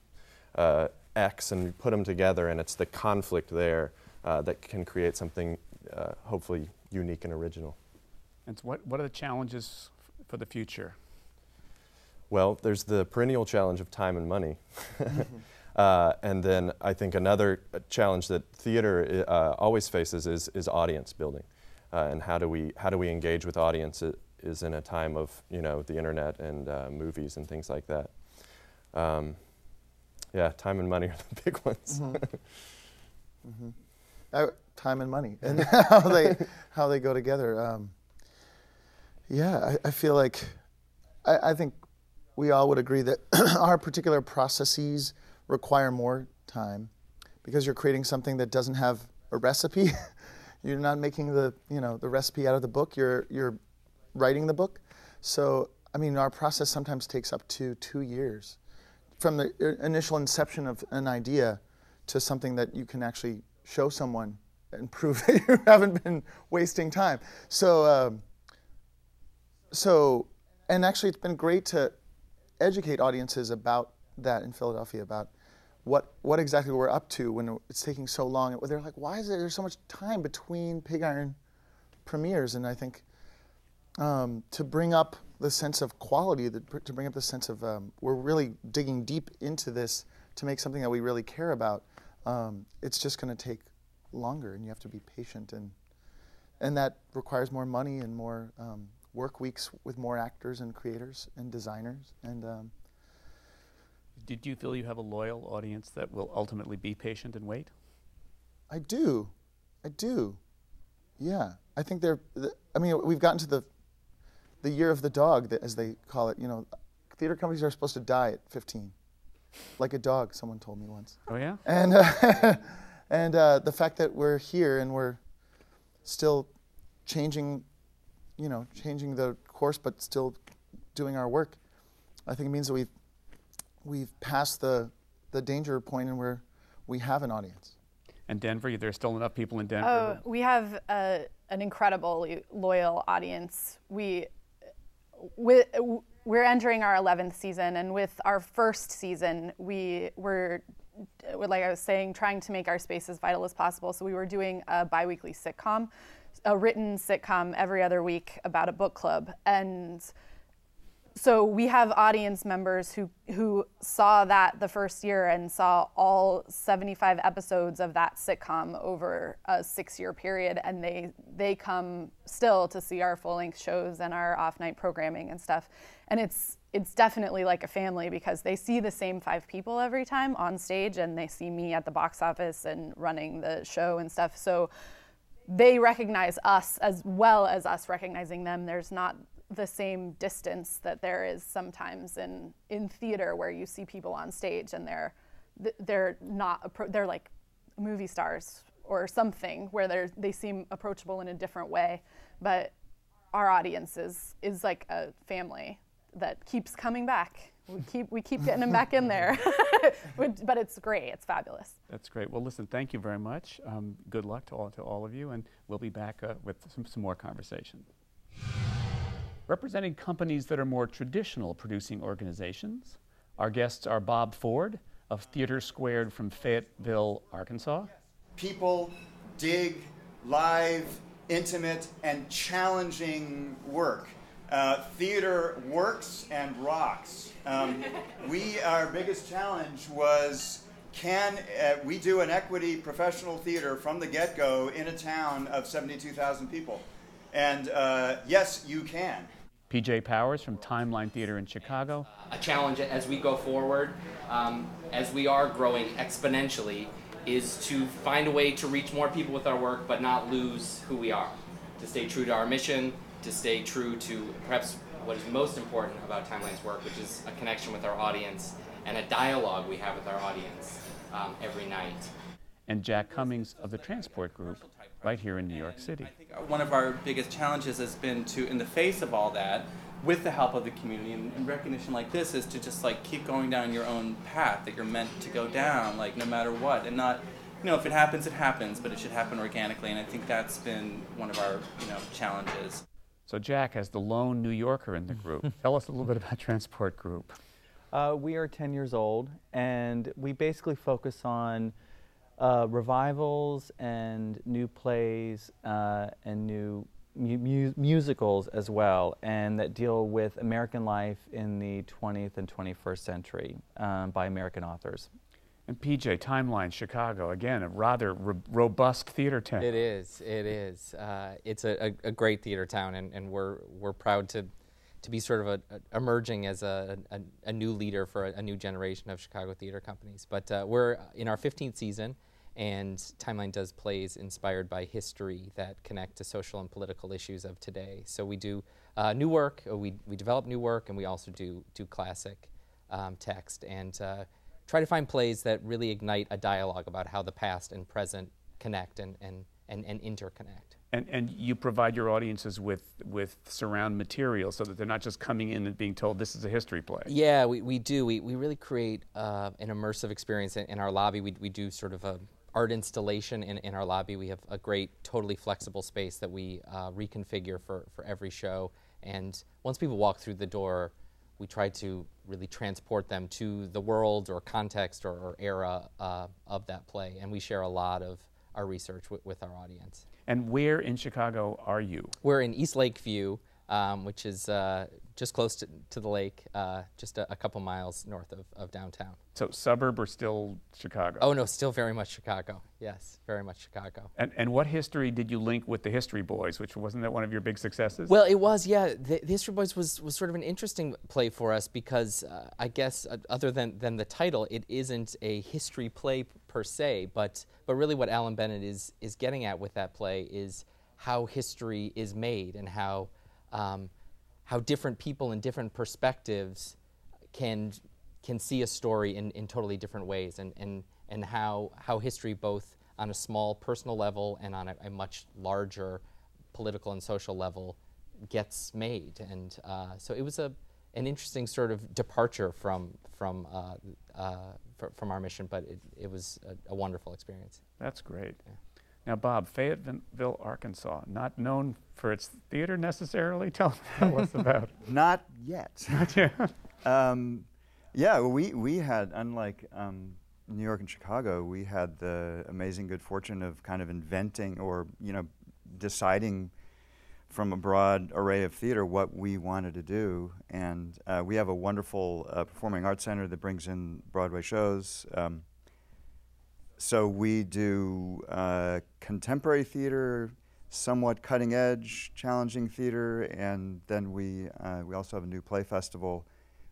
uh, X, and you put them together, and it's the conflict there uh, that can create something uh, hopefully unique and original. And so what, what are the challenges f- for the future? Well, there's the perennial challenge of time and money. uh, and then I think another uh, challenge that theater uh, always faces is, is audience building. Uh, and how do, we, how do we engage with audiences is in a time of you know, the internet and uh, movies and things like that. Um, yeah, time and money are the big ones. Mm-hmm. mm-hmm. Uh, time and money and how they how they go together. Um, yeah, I, I, feel like I, I, think we all would agree that our particular processes require more time because you're creating something that doesn't have a recipe. you're not making the you know the recipe out of the book. You're you're writing the book. So I mean, our process sometimes takes up to two years from the initial inception of an idea to something that you can actually show someone and prove that you haven't been wasting time. So, um, so, and actually, it's been great to educate audiences about that in Philadelphia about what what exactly we're up to when it's taking so long. They're like, why is there so much time between Pig Iron premieres? And I think um, to bring up the sense of quality, to bring up the sense of um, we're really digging deep into this to make something that we really care about um, it's just going to take longer, and you have to be patient, and and that requires more money and more um, work weeks with more actors and creators and designers. And um, did you feel you have a loyal audience that will ultimately be patient and wait? I do, I do. Yeah, I think they're. I mean, we've gotten to the the year of the dog, as they call it. You know, theater companies are supposed to die at 15 like a dog. Someone told me once. Oh yeah. And uh, and uh, the fact that we're here and we're still changing, you know, changing the course, but still doing our work, I think it means that we've we've passed the the danger point and we're we have an audience. And Denver, there's still enough people in Denver. Oh, we have uh, an incredibly loyal audience. We, with, we're entering our 11th season, and with our first season, we were, like I was saying, trying to make our space as vital as possible. So we were doing a biweekly sitcom, a written sitcom every other week about a book club, and so we have audience members who who saw that the first year and saw all 75 episodes of that sitcom over a six-year period and they they come still to see our full-length shows and our off-night programming and stuff. And it's it's definitely like a family because they see the same five people every time on stage and they see me at the box office and running the show and stuff. So they recognize us as well as us recognizing them. There's not the same distance that there is sometimes in in theater where you see people on stage and they're they're not they're like movie stars or something where they they seem approachable in a different way. But our audience is is like a family that keeps coming back. We keep we keep getting them back in there. But it's great. It's fabulous. That's great. Well listen thank you very much. Um, good luck to all to all of you and we'll be back uh, with some, some more conversation Representing companies that are more traditional producing organizations, our guests are Bob Ford of Theater Squared from Fayetteville, Arkansas. People dig live, intimate, and challenging work. Uh, theater works and rocks. Um, we, our biggest challenge was can uh, we do an equity professional theater from the get go in a town of 72,000 people? And uh, yes, you can. PJ Powers from Timeline Theater in Chicago. A challenge as we go forward, um, as we are growing exponentially, is to find a way to reach more people with our work but not lose who we are. To stay true to our mission, to stay true to perhaps what is most important about Timeline's work, which is a connection with our audience and a dialogue we have with our audience um, every night. And Jack Cummings of the Transport Group, right here in New York City. I think one of our biggest challenges has been to, in the face of all that, with the help of the community and, and, recognition like this, is to just like keep going down your own path that you're meant to go down, like no matter what, and not, you know, if it happens, it happens, but it should happen organically. And I think that's been one of our, you know, challenges. So Jack, as the lone New Yorker in the group, tell us a little bit about Transport Group. Uh, we are 10 years old, and we basically focus on uh, revivals and new plays uh, and new mu mu musicals as well, and that deal with American life in the 20th and 21st century um, by American authors. And PJ, Timeline, Chicago, again, a rather robust theater town. It is, it is. Uh, it's a, a, a, great theater town, and, and we're, we're proud to, to be sort of a, a emerging as a, a, new leader for a, new generation of Chicago theater companies. But uh, we're in our 15th season, and Timeline does plays inspired by history that connect to social and political issues of today. So we do uh, new work, uh, we, we develop new work, and we also do, do classic um, text and uh, try to find plays that really ignite a dialogue about how the past and present connect and, and, and, and interconnect. And, and you provide your audiences with, with surround material so that they're not just coming in and being told this is a history play. Yeah, we, we do. We, we really create uh, an immersive experience in, in, our lobby. We, we do sort of a art installation in, in our lobby. We have a great, totally flexible space that we uh, reconfigure for, for every show. And once people walk through the door, we try to really transport them to the world or context or, or era uh, of that play. And we share a lot of our research with our audience. And where in Chicago are you? We're in East Lakeview, um, which is uh, just close to, to the lake, uh, just a, a, couple miles north of, of downtown. So suburb or still Chicago? Oh no, still very much Chicago. Yes, very much Chicago. And, and what history did you link with the History Boys, which wasn't that one of your big successes? Well, it was. Yeah, the, the History Boys was, was sort of an interesting play for us because uh, I guess uh, other than, than the title, it isn't a history play per se, but but really what Alan Bennett is is getting at with that play is how history is made and how. Um, how different people and different perspectives can can see a story in, in totally different ways and, and, and how, how history both on a small personal level and on a, a much larger political and social level gets made. And uh, so it was a an interesting sort of departure from from uh, uh, from our mission but it, it was a, a wonderful experience. That's great. Yeah. Now, Bob, Fayetteville, Arkansas, not known for its theater necessarily. Tell, tell us about. Not yet. Not yet. um, yeah, we we had unlike um, New York and Chicago, we had the amazing good fortune of kind of inventing or you know deciding from a broad array of theater what we wanted to do, and uh, we have a wonderful uh, performing arts center that brings in Broadway shows. Um, so we do uh, contemporary theater, somewhat cutting edge, challenging theater, and then we uh, we also have a new play festival,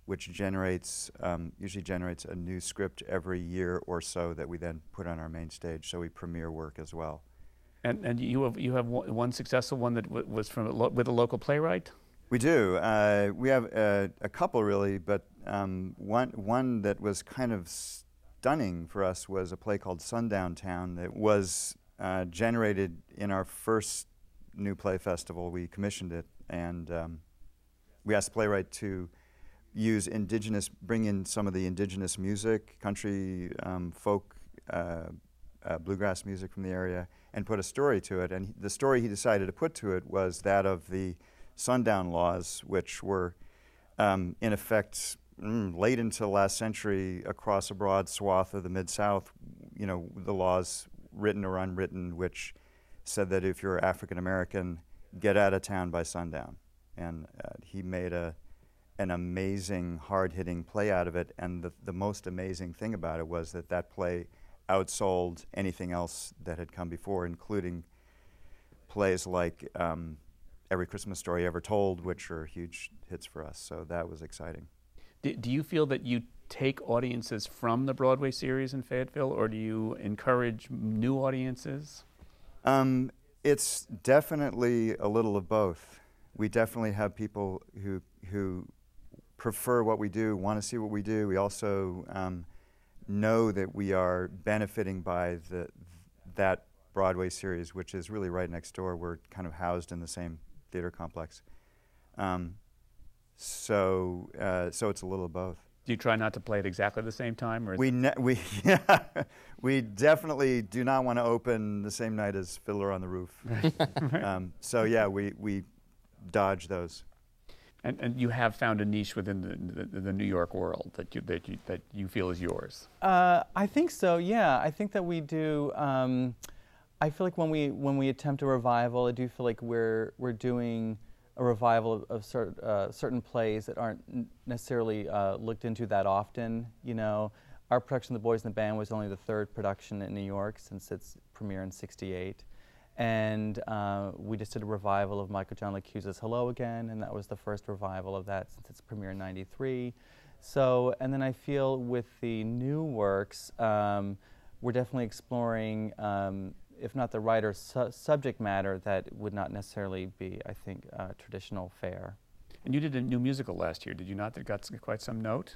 which generates um, usually generates a new script every year or so that we then put on our main stage. So we premiere work as well. And and you have you have one successful one that was from a with a local playwright. We do. Uh, we have a, a, couple really, but um, one one that was kind of stunning for us was a play called Sundown Town that was uh, generated in our first new play festival. We commissioned it, and um, we asked the playwright to use indigenous, bring in some of the indigenous music, country, um, folk, uh, uh, bluegrass music from the area, and put a story to it. And he, the story he decided to put to it was that of the sundown laws, which were um, in effect mm, late into the last century across a broad swath of the Mid South, you know, the laws, written or unwritten, which said that if you're African American, get out of town by sundown. And uh, he made a, an amazing, hard hitting play out of it. And the, the most amazing thing about it was that that play outsold anything else that had come before, including plays like um, Every Christmas Story Ever Told, which are huge hits for us. So that was exciting. Do, do you feel that you take audiences from the Broadway series in Fayetteville, or do you encourage new audiences? Um, it's definitely a little of both. We definitely have people who who prefer what we do, want to see what we do. We also um, know that we are benefiting by the, that Broadway series, which is really right next door. We're kind of housed in the same theater complex. Um, so, uh, so it's a little of both. Do you try not to play at exactly the same time? Or We ne- we yeah, we definitely do not want to open the same night as Fiddler on the Roof. Right. um, so yeah, we we dodge those. And, and you have found a niche within the, the, the New York world that you, that, you, that you feel is yours. Uh, I think so. Yeah, I think that we do. Um, I feel like when we when we attempt a revival, I do feel like we're we're doing a revival of, of cert, uh, certain plays that aren't necessarily uh, looked into that often. You know, our production, of The Boys in the Band, was only the third production in New York since its premiere in '68. And uh, we just did a revival of Michael John LaChiusa's Hello Again, and that was the first revival of that since its premiere in '93. So, and then I feel with the new works, um, we're definitely exploring, um, if not the writer's su- subject matter, that would not necessarily be, I think, uh, traditional fare. And you did a new musical last year, did you not? That got quite some note.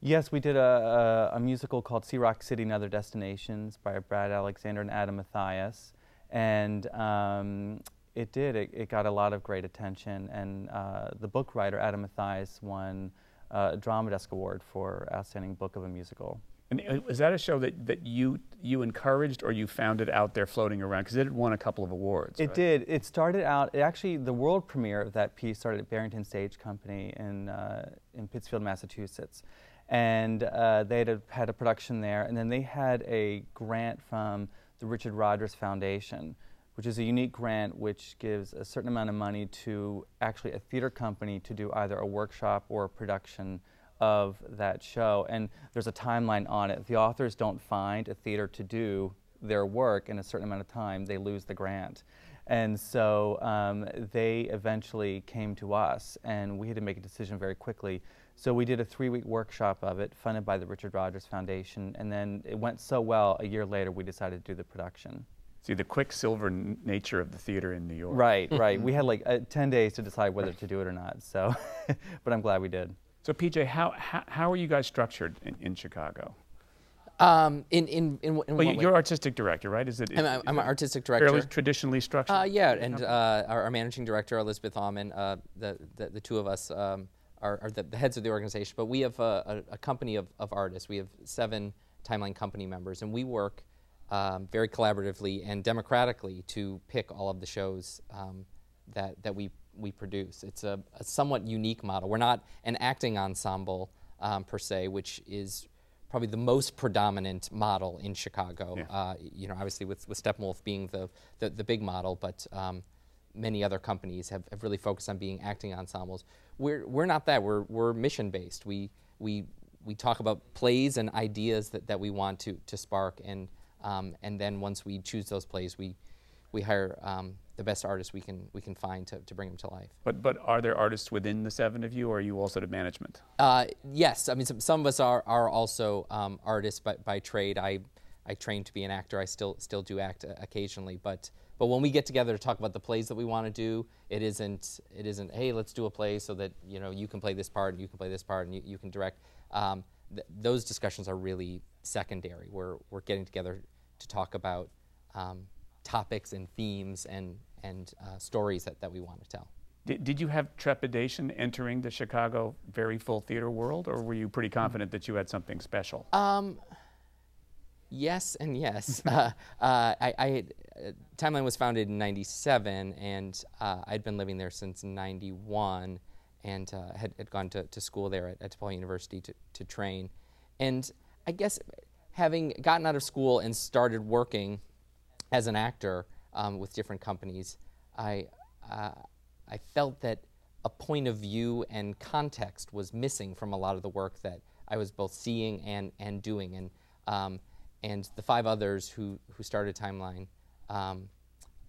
Yes, we did a, a, a musical called See Rock City and Other Destinations by Brad Alexander and Adam Mathias. And um, it did, it, it got a lot of great attention. And uh, the book writer, Adam Mathias, won uh, a Drama Desk Award for Outstanding Book of a Musical. And uh, is that a show that, that you, you encouraged or you found it out there floating around? Because it had won a couple of awards. It right? did. It started out. It actually, the world premiere of that piece started at Barrington Stage Company in uh, in Pittsfield, Massachusetts, and uh, they had a, had a production there. And then they had a grant from the Richard Rodgers Foundation, which is a unique grant which gives a certain amount of money to actually a theater company to do either a workshop or a production of that show. And there's a timeline on it. The authors don't find a theater to do their work in a certain amount of time, they lose the grant. And so um, they eventually came to us, and we had to make a decision very quickly. So we did a three week workshop of it, funded by the Richard Rodgers Foundation, and then it went so well, a year later, we decided to do the production. See, the quicksilver n- nature of the theater in New York. Right, right. we had like uh, 10 days to decide whether to do it or not, so, but I'm glad we did. So, PJ, how, how, how are you guys structured in, in Chicago? Um, in in in, in well, what you- way? you're artistic director, right? Is it? I'm, I'm, I'm an artistic director. Fairly traditionally structured. Uh, yeah, and uh, our, our managing director Elizabeth Auman, uh, the, the the two of us um, are, are the, the heads of the organization. But we have a, a, a company of, of artists. We have seven Timeline company members, and we work um, very collaboratively and democratically to pick all of the shows um, that that we we produce. It's a, a somewhat unique model. We're not an acting ensemble um, per se, which is probably the most predominant model in Chicago. Uh, you know, obviously with, with Steppenwolf being the, the, the big model, but um, many other companies have, have really focused on being acting ensembles. We're, we're not that. We're, we're mission based. We, we, we talk about plays and ideas that, that we want to, to spark, and, um, and then once we choose those plays, we, we hire um, the best artists we can, we can find to, to bring them to life. But but are there artists within the seven of you, or are you also the management? Uh, yes, I mean some, some of us are are also um, artists by, by trade. I I trained to be an actor. I still still do act uh, occasionally, but but when we get together to talk about the plays that we want to do, it isn't it isn't hey let's do a play so that you know you can play this part and you can play this part and you, you can direct. Um, th- those discussions are really secondary. We're we're getting together to talk about um, topics and themes and and uh, stories that, that we want to tell. Did, did you have trepidation entering the Chicago very full theater world, or were you pretty confident that you had something special? Um, yes and yes. uh, uh, I, I had, uh, Timeline was founded in '97, and uh, I'd been living there since '91, and uh, had, had gone to, to school there at, at DePaul University to, to train. And I guess having gotten out of school and started working as an actor um, with different companies, I, uh, I felt that a point of view and context was missing from a lot of the work that I was both seeing and, and doing. And, um, and the five others who, who started Timeline, um,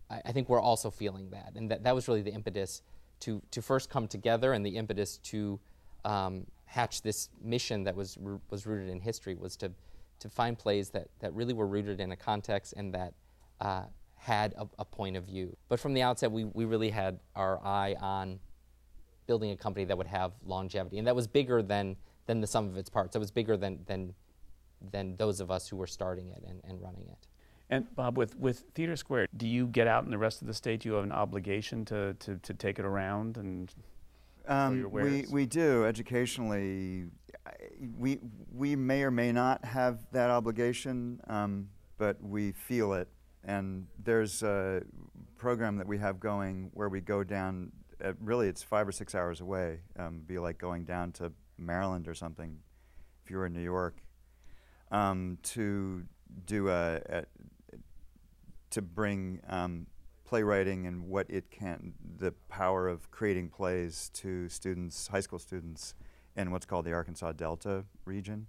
I, I think we're also feeling that. And that, that was really the impetus to, to first come together and the impetus to um, hatch this mission that was, was rooted in history was to, to find plays that, that really were rooted in a context and that uh, had a, a point of view. But from the outset, we, we really had our eye on building a company that would have longevity, and that was bigger than than the sum of its parts. It was bigger than than than those of us who were starting it and, and running it. And Bob, with, with Theater Square, do you get out in the rest of the state? Do you have an obligation to, to, to take it around and Um, your we, we do educationally. We, we may or may not have that obligation, um, but we feel it. And there's a program that we have going where we go down, uh, really, it's five or six hours away. Um, be like going down to Maryland or something if you were in New York um, to do a, a to bring um, playwriting and what it can, the power of creating plays to students, high school students, in what's called the Arkansas Delta region,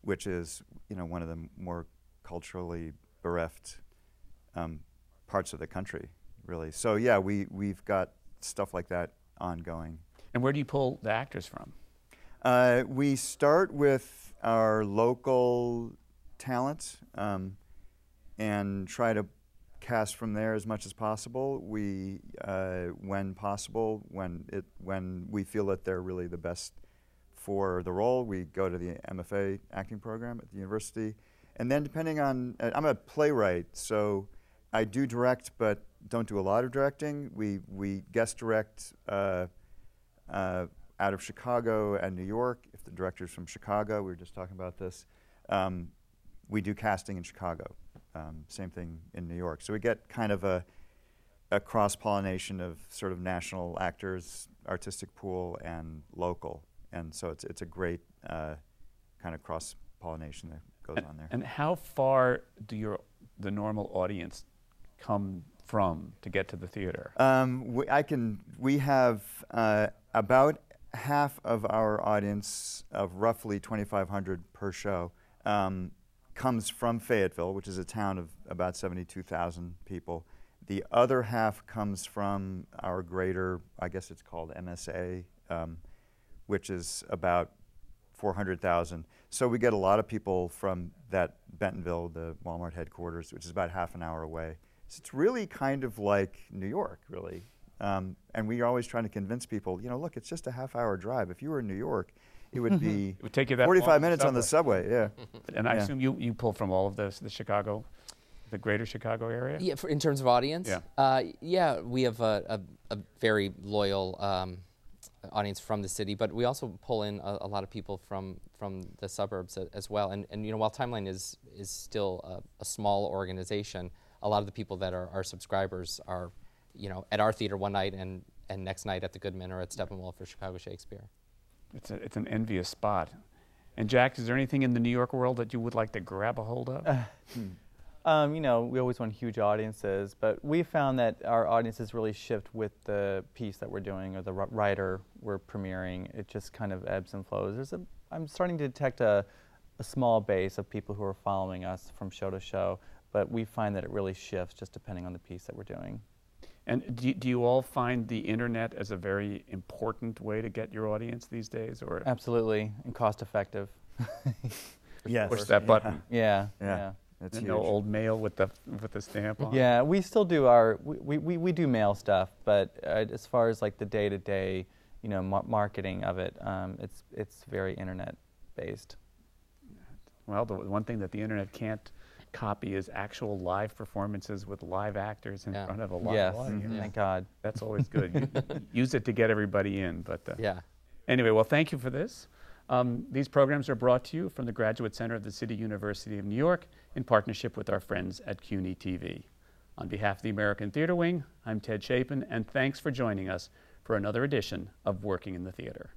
which is you know one of the more culturally bereft um, parts of the country, really. So yeah, we we've got stuff like that ongoing. And where do you pull the actors from? Uh, we start with our local talent um, and try to cast from there as much as possible. We, uh, when possible, when it when we feel that they're really the best for the role, we go to the MFA acting program at the university, and then depending on, uh, I'm a playwright, so I do direct, but don't do a lot of directing. We we guest direct. Uh, uh, out of Chicago and New York. If the director's from Chicago, we were just talking about this. Um, we do casting in Chicago. Um, same thing in New York. So we get kind of a, a cross pollination of sort of national actors, artistic pool, and local. And so it's, it's a great uh, kind of cross pollination that goes And, on there. and how far do your the normal audience come from to get to the theater? Um, we, I can. We have uh, about half of our audience of roughly 2,500 per show um, comes from Fayetteville, which is a town of about 72,000 people. The other half comes from our greater, I guess it's called MSA, um, which is about 400,000. So we get a lot of people from that Bentonville, the Walmart headquarters, which is about half an hour away. So it's really kind of like New York, really. Um, and we are always trying to convince people, you know, look, it's just a half hour drive. If you were in New York, it would be It would take you that 45 long on the minutes on the subway. Yeah. And I Yeah. assume you, you pull from all of this, the Chicago, the greater Chicago area? Yeah, for, in terms of audience. Yeah. Uh, yeah, we have a, a, a very loyal um, audience from the city, but we also pull in a, a lot of people from from the suburbs a, as well. And and you know, while Timeline is is still a, a small organization, a lot of the people that are our subscribers are, you know, at our theater one night and and next night at the Goodman or at Steppenwolf for Chicago Shakespeare. It's, a, it's an envious spot. And Jack, is there anything in the New York world that you would like to grab a hold of? Um, you know, we always want huge audiences, but we found that our audiences really shift with the piece that we're doing or the writer we're premiering. It just kind of ebbs and flows. There's a, I'm starting to detect a, a small base of people who are following us from show to show, but we find that it really shifts just depending on the piece that we're doing. And do, you- do you all find the internet as a very important way to get your audience these days? Or Absolutely, and cost effective. Yes. Push that button. Yeah, Yeah, yeah. that's And no old mail with the with the stamp on. Yeah, we still do our we, we, we do mail stuff, but uh, as far as like the day to day, you know, mar- marketing of it, um, it's it's very internet based. Well, the one thing that the internet can't copy is actual live performances with live actors in Yeah. front of a live Yes, audience. thank God. That's always good. U- Use it to get everybody in. But uh, Yeah. Anyway, well, thank you for this. Um, these programs are brought to you from the Graduate Center of the City University of New York in partnership with our friends at CUNY TV. On behalf of the American Theater Wing, I'm Ted Chapin, and thanks for joining us for another edition of Working in the Theater.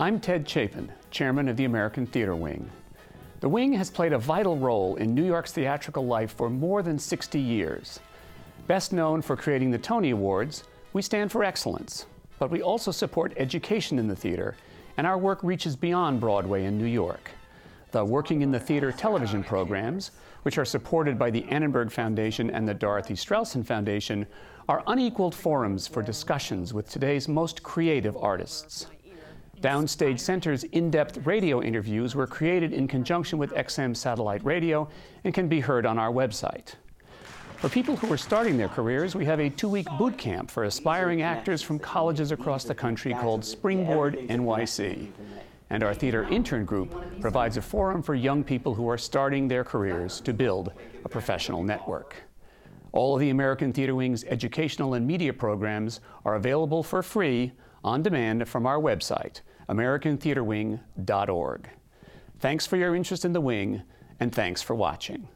I'm Ted Chapin, chairman of the American Theater Wing. The Wing has played a vital role in New York's theatrical life for more than 60 years. Best known for creating the Tony Awards, we stand for excellence, but we also support education in the theater and our work reaches beyond Broadway and New York. The Working in the Theater television programs, which are supported by the Annenberg Foundation and the Dorothy Strelsin Foundation, are unequaled forums for discussions with today's most creative artists. Downstage Center's in depth radio interviews were created in conjunction with XM Satellite Radio and can be heard on our website. For people who are starting their careers, we have a two week boot camp for aspiring actors from colleges across the country called Springboard NYC. And our theater intern group provides a forum for young people who are starting their careers to build a professional network. All of the American Theater Wing's educational and media programs are available for free on demand from our website, AmericanTheaterWing.org. Thanks for your interest in the Wing, and thanks for watching.